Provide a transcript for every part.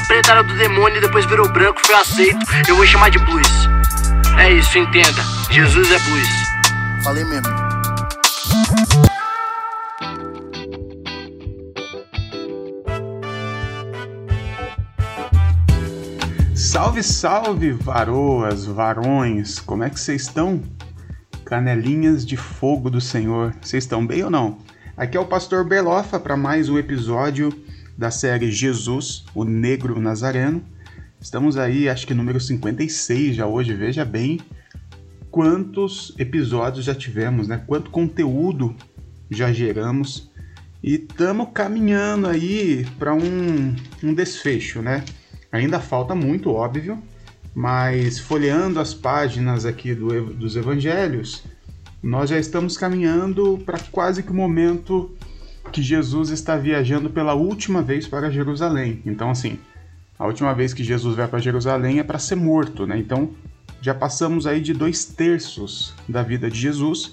era preta, era do demônio e depois virou branco, foi aceito. Eu vou chamar de blues. É isso, entenda. Jesus é blues. Falei mesmo. Salve, salve, varoas, varões, como é que vocês estão? Canelinhas de fogo do Senhor, vocês estão bem ou não? Aqui é o Pastor Belofa para mais um episódio da série Jesus, o Negro Nazareno. Estamos aí, acho que número 56 já hoje, veja bem quantos episódios já tivemos, né? Quanto conteúdo já geramos e estamos caminhando aí para um, um desfecho, né? Ainda falta muito, óbvio, mas folheando as páginas aqui do, dos evangelhos, nós já estamos caminhando para quase que o momento que Jesus está viajando pela última vez para Jerusalém. Então, assim, a última vez que Jesus vai para Jerusalém é para ser morto, né? Então, já passamos aí de dois terços da vida de Jesus.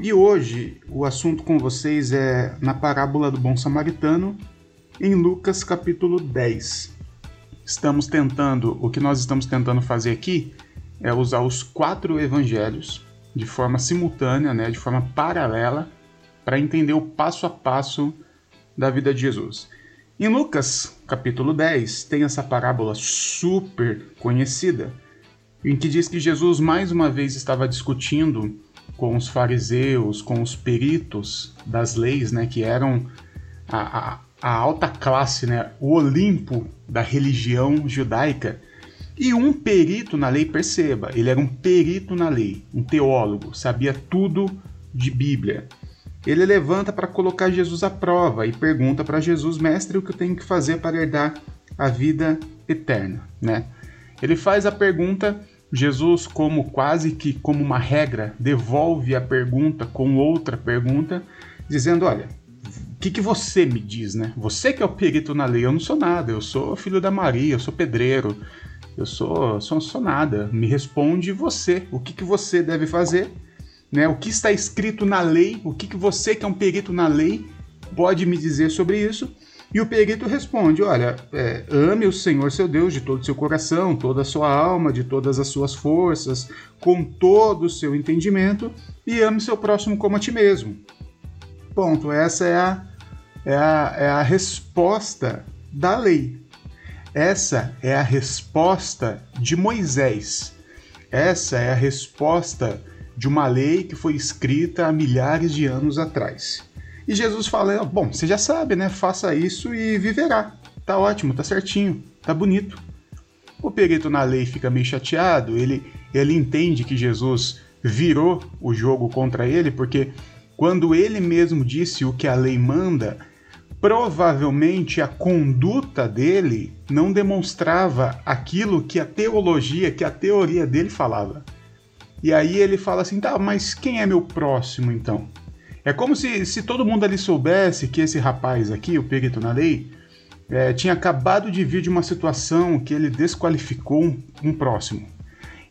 E hoje o assunto com vocês é na parábola do bom samaritano, em Lucas capítulo 10 estamos tentando, o que nós estamos tentando fazer aqui é usar os quatro evangelhos de forma simultânea, né, de forma paralela, para entender o passo a passo da vida de Jesus. Em Lucas, capítulo 10, tem essa parábola super conhecida, em que diz que Jesus mais uma vez estava discutindo com os fariseus, com os peritos das leis, né, que eram a, a, a alta classe, né, o Olimpo da religião judaica. E um perito na lei, perceba, ele era um perito na lei, um teólogo, sabia tudo de Bíblia. Ele levanta para colocar Jesus à prova e pergunta para Jesus, mestre, o que eu tenho que fazer para herdar a vida eterna, né? Ele faz a pergunta, Jesus, como quase que como uma regra, devolve a pergunta com outra pergunta, dizendo: Olha, o que, que você me diz, né? Você que é o perito na lei, eu não sou nada, eu sou filho da Maria, eu sou pedreiro, eu sou, sou, sou nada. Me responde você, o que, que você deve fazer, né? O que está escrito na lei, o que, que você que é um perito na lei pode me dizer sobre isso? E o perito responde: Olha, é, ame o Senhor seu Deus de todo o seu coração, toda a sua alma, de todas as suas forças, com todo o seu entendimento, e ame seu próximo como a ti mesmo. Ponto. Essa é a, é a, é a resposta da lei. Essa é a resposta de Moisés. Essa é a resposta de uma lei que foi escrita há milhares de anos atrás. E Jesus fala: Bom, você já sabe, né? Faça isso e viverá. Tá ótimo, tá certinho, tá bonito. O perito na lei fica meio chateado, ele, ele entende que Jesus virou o jogo contra ele, porque quando ele mesmo disse o que a lei manda, provavelmente a conduta dele não demonstrava aquilo que a teologia, que a teoria dele falava. E aí ele fala assim: tá, mas quem é meu próximo então? É como se, se todo mundo ali soubesse que esse rapaz aqui, o perito na lei, é, tinha acabado de vir de uma situação que ele desqualificou um, um próximo.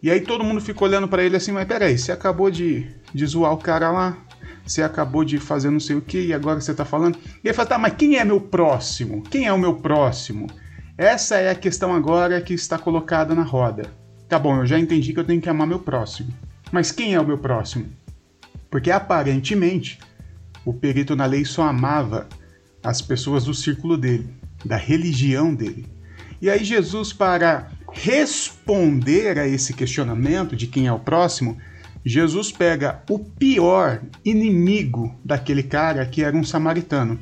E aí todo mundo ficou olhando para ele assim: mas peraí, você acabou de, de zoar o cara lá, você acabou de fazer não sei o que e agora você está falando. E ele fala, tá, mas quem é meu próximo? Quem é o meu próximo? Essa é a questão agora que está colocada na roda. Tá bom, eu já entendi que eu tenho que amar meu próximo. Mas quem é o meu próximo? Porque aparentemente o perito na lei só amava as pessoas do círculo dele, da religião dele. E aí Jesus, para responder a esse questionamento de quem é o próximo, Jesus pega o pior inimigo daquele cara que era um samaritano.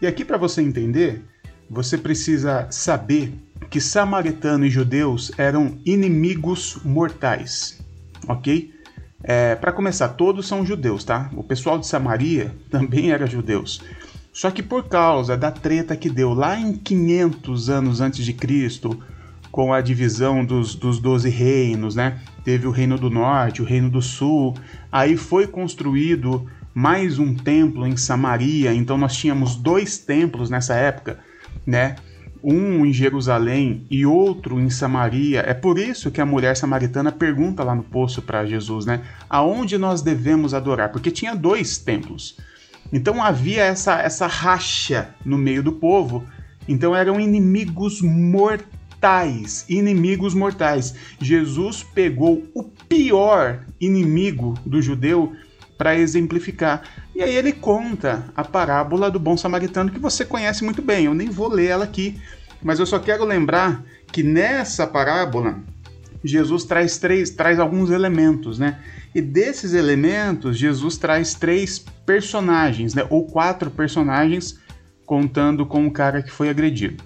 E aqui, para você entender, você precisa saber que samaritano e judeus eram inimigos mortais, ok? É, para começar, todos são judeus, tá? O pessoal de Samaria também era judeus. Só que por causa da treta que deu lá em 500 anos antes de Cristo, com a divisão dos, dos 12 reinos, né? teve o Reino do Norte, o Reino do Sul. Aí foi construído mais um templo em Samaria, então nós tínhamos dois templos nessa época, né? Um em Jerusalém e outro em Samaria. É por isso que a mulher samaritana pergunta lá no poço para Jesus, né? Aonde nós devemos adorar? Porque tinha dois templos. Então havia essa, essa racha no meio do povo Então eram inimigos mortais, inimigos mortais. Jesus pegou o pior inimigo do judeu para exemplificar. E aí ele conta a parábola do bom samaritano que você conhece muito bem. Eu nem vou ler ela aqui, mas eu só quero lembrar que nessa parábola Jesus traz três, traz alguns elementos, né? E desses elementos, Jesus traz três personagens, né? Ou quatro personagens, contando com o cara que foi agredido.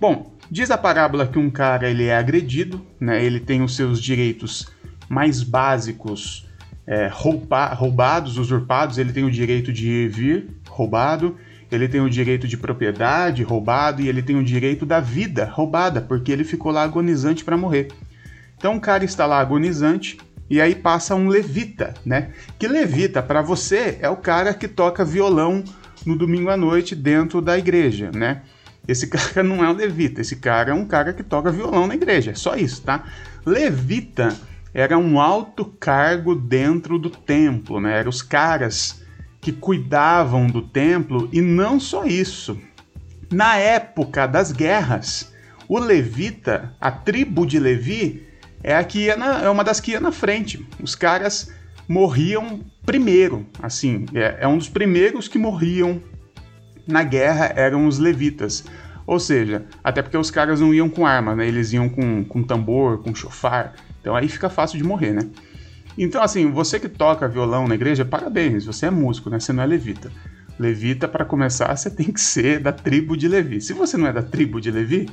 Bom, diz a parábola que um cara ele é agredido, né? Ele tem os seus direitos mais básicos é, rouba, roubados, usurpados. Ele tem o direito de ir vir roubado. Ele tem o direito de propriedade roubado e ele tem o direito da vida roubada, porque ele ficou lá agonizante para morrer. Então o cara está lá agonizante e aí passa um levita, né? Que levita para você é o cara que toca violão no domingo à noite dentro da igreja, né? Esse cara não é um levita, esse cara é um cara que toca violão na igreja, é só isso, tá? Levita era um alto cargo dentro do templo, né? Eram os caras que cuidavam do templo e não só isso. Na época das guerras, o levita, a tribo de Levi, é a que na, é uma das que ia na frente. Os caras morriam primeiro, assim, é, é um dos primeiros que morriam na guerra eram os levitas. Ou seja, até porque os caras não iam com arma, né? Eles iam com, com tambor, com chofar. Então aí fica fácil de morrer, né? Então, assim, você que toca violão na igreja, parabéns, você é músico, né? Você não é levita. Levita, para começar, você tem que ser da tribo de Levi. Se você não é da tribo de Levi,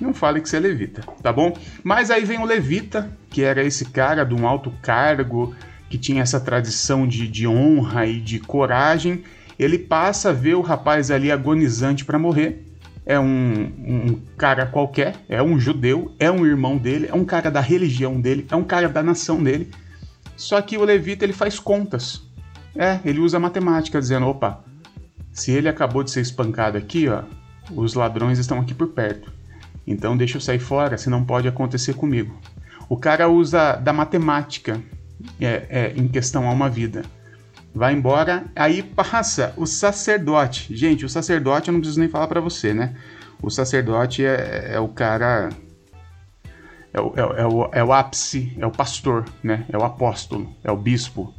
não fale que você é levita, tá bom? Mas aí vem o levita, que era esse cara de um alto cargo, que tinha essa tradição de, de honra e de coragem. Ele passa a ver o rapaz ali agonizante para morrer. É um, um cara qualquer, é um judeu, é um irmão dele, é um cara da religião dele, é um cara da nação dele. Só que o levita ele faz contas. É, ele usa matemática, dizendo: opa, se ele acabou de ser espancado aqui, ó, os ladrões estão aqui por perto. Então deixa eu sair fora, se não pode acontecer comigo. O cara usa da matemática é, é, em questão a uma vida. Vai embora, aí passa o sacerdote. Gente, o sacerdote eu não preciso nem falar para você, né? O sacerdote é, é o cara. É o, é, é, o, é o ápice, é o pastor, né? É o apóstolo, é o bispo,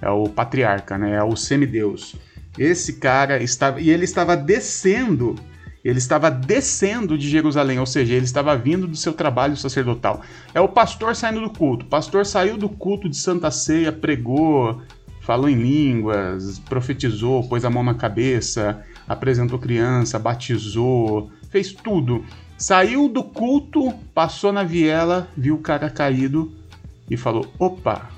é o patriarca, né? É o semideus. Esse cara estava. E ele estava descendo ele estava descendo de Jerusalém, ou seja, ele estava vindo do seu trabalho sacerdotal. É o pastor saindo do culto. O pastor saiu do culto de Santa Ceia, pregou, falou em línguas, profetizou, pôs a mão na cabeça, apresentou criança, batizou, fez tudo. Saiu do culto, passou na viela, viu o cara caído e falou: opa,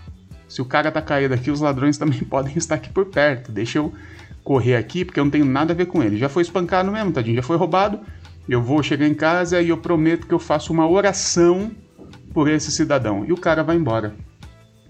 se o cara tá caído aqui, os ladrões também podem estar aqui por perto. Deixa eu correr aqui porque eu não tenho nada a ver com ele. Já foi espancado mesmo, tadinho, já foi roubado. Eu vou chegar em casa e eu prometo que eu faço uma oração por esse cidadão. E o cara vai embora.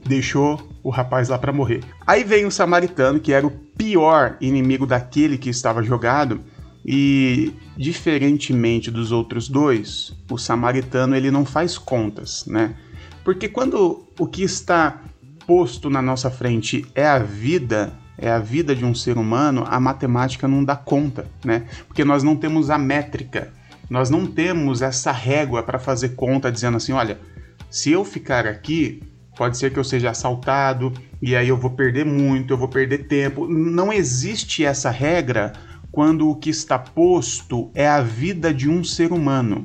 Deixou o rapaz lá para morrer. Aí vem o samaritano, que era o pior inimigo daquele que estava jogado, e diferentemente dos outros dois, o samaritano ele não faz contas, né? Porque quando o que está posto na nossa frente é a vida é a vida de um ser humano, a matemática não dá conta, né? Porque nós não temos a métrica, nós não temos essa régua para fazer conta dizendo assim, olha, se eu ficar aqui, pode ser que eu seja assaltado e aí eu vou perder muito, eu vou perder tempo. Não existe essa regra quando o que está posto é a vida de um ser humano.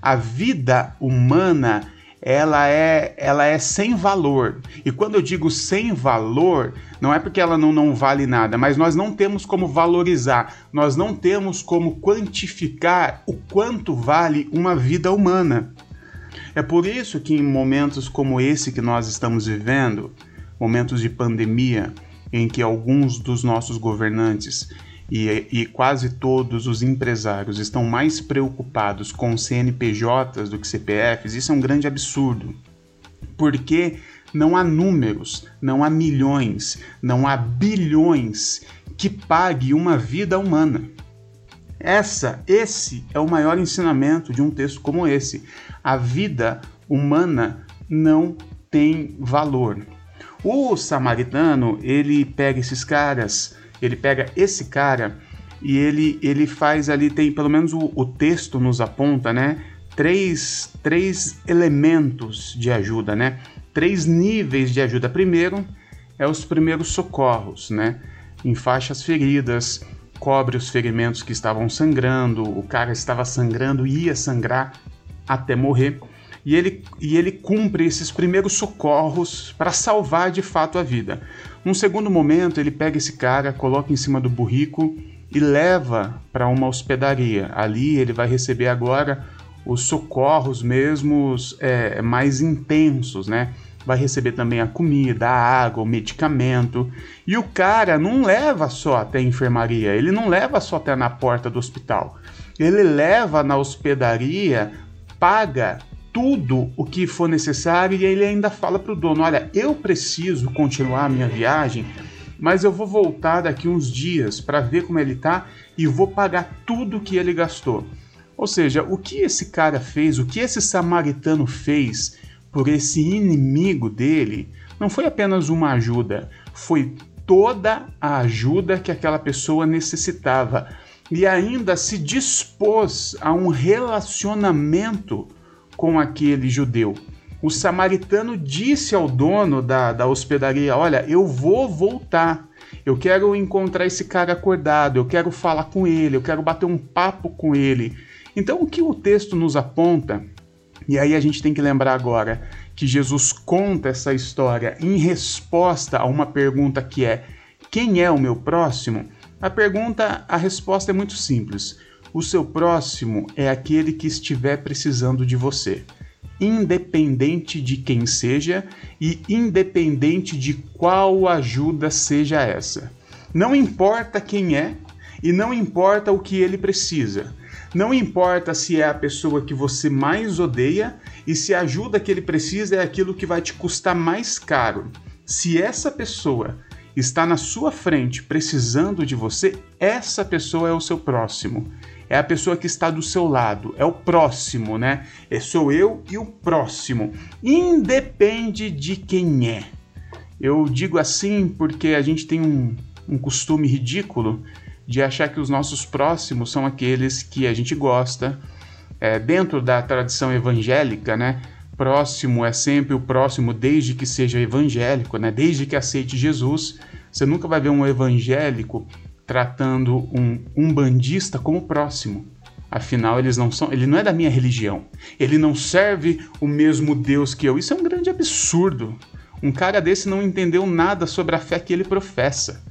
A vida humana ela é, ela é sem valor. E quando eu digo sem valor, não é porque ela não, não vale nada, mas nós não temos como valorizar, nós não temos como quantificar o quanto vale uma vida humana. É por isso que em momentos como esse que nós estamos vivendo, momentos de pandemia, em que alguns dos nossos governantes e, e, quase todos os empresários estão mais preocupados com CNPJs do que CPFs, isso é um grande absurdo. Porque não há números, não há milhões, não há bilhões que pague uma vida humana. Essa, esse é o maior ensinamento de um texto como esse. A vida humana não tem valor. O samaritano, ele pega esses caras ele pega esse cara e ele, ele faz ali, tem pelo menos o, o texto nos aponta, né? Três, três elementos de ajuda, né? Três níveis de ajuda. Primeiro é os primeiros socorros, né? Enfaixa as feridas, cobre os ferimentos que estavam sangrando, o cara estava sangrando e ia sangrar até morrer. E ele, e ele cumpre esses primeiros socorros para salvar de fato a vida. Num segundo momento, ele pega esse cara, coloca em cima do burrico e leva para uma hospedaria. Ali ele vai receber agora os socorros mesmos é, mais intensos, né? Vai receber também a comida, a água, o medicamento. E o cara não leva só até a enfermaria, ele não leva só até na porta do hospital. Ele leva na hospedaria, paga tudo o que for necessário e ele ainda fala para o dono: Olha, eu preciso continuar a minha viagem mas eu vou voltar daqui uns dias para ver como ele tá e vou pagar tudo que ele gastou. Ou seja, o que esse cara fez, o que esse samaritano fez por esse inimigo dele, não foi apenas uma ajuda, foi toda a ajuda que aquela pessoa necessitava e ainda se dispôs a um relacionamento com aquele judeu o samaritano disse ao dono da, da hospedaria: Olha, eu vou voltar. Eu quero encontrar esse cara acordado, eu quero falar com ele, eu quero bater um papo com ele. Então, o que o texto nos aponta, e aí a gente tem que lembrar agora que Jesus conta essa história em resposta a uma pergunta que é: Quem é o meu próximo? A pergunta, a resposta é muito simples. O seu próximo é aquele que estiver precisando de você independente de quem seja e independente de qual ajuda seja essa. Não importa quem é e não importa o que ele precisa. Não importa se é a pessoa que você mais odeia e se a ajuda que ele precisa é aquilo que vai te custar mais caro. Se essa pessoa está na sua frente precisando de você, essa pessoa é o seu próximo é a pessoa que está do seu lado, é o próximo, né? É sou eu e o próximo. Independe de quem é. Eu digo assim porque a gente tem um, um costume ridículo de achar que os nossos próximos são aqueles que a gente gosta. É, dentro da tradição evangélica, né? Próximo é sempre o próximo, desde que seja evangélico, né? Desde que aceite Jesus. Você nunca vai ver um evangélico tratando um umbandista como próximo. Afinal, eles não são, ele não é da minha religião. Ele não serve o mesmo Deus que eu. Isso é um grande absurdo. Um cara desse não entendeu nada sobre a fé que ele professa.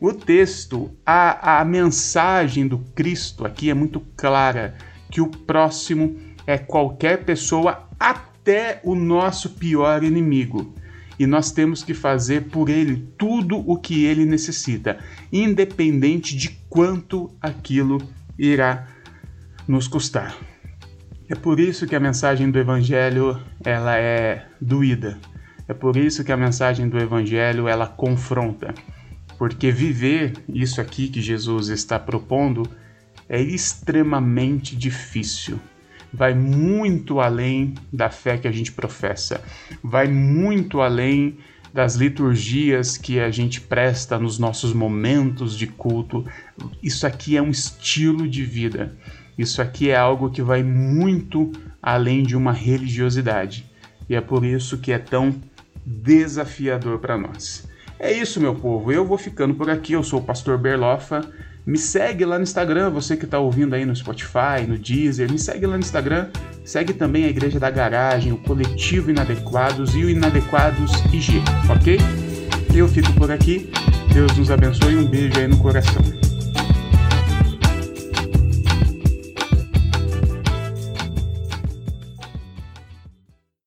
O texto, a, a mensagem do Cristo aqui é muito clara: que o próximo é qualquer pessoa, até o nosso pior inimigo e nós temos que fazer por ele tudo o que ele necessita, independente de quanto aquilo irá nos custar. É por isso que a mensagem do evangelho ela é doída. É por isso que a mensagem do evangelho ela confronta. Porque viver isso aqui que Jesus está propondo é extremamente difícil vai muito além da fé que a gente professa, vai muito além das liturgias que a gente presta nos nossos momentos de culto. Isso aqui é um estilo de vida. Isso aqui é algo que vai muito além de uma religiosidade. E é por isso que é tão desafiador para nós. É isso, meu povo. Eu vou ficando por aqui. Eu sou o pastor Berlofa. Me segue lá no Instagram, você que está ouvindo aí no Spotify, no Deezer, me segue lá no Instagram. Segue também a Igreja da Garagem, o Coletivo Inadequados e o Inadequados IG, ok? Eu fico por aqui. Deus nos abençoe um beijo aí no coração.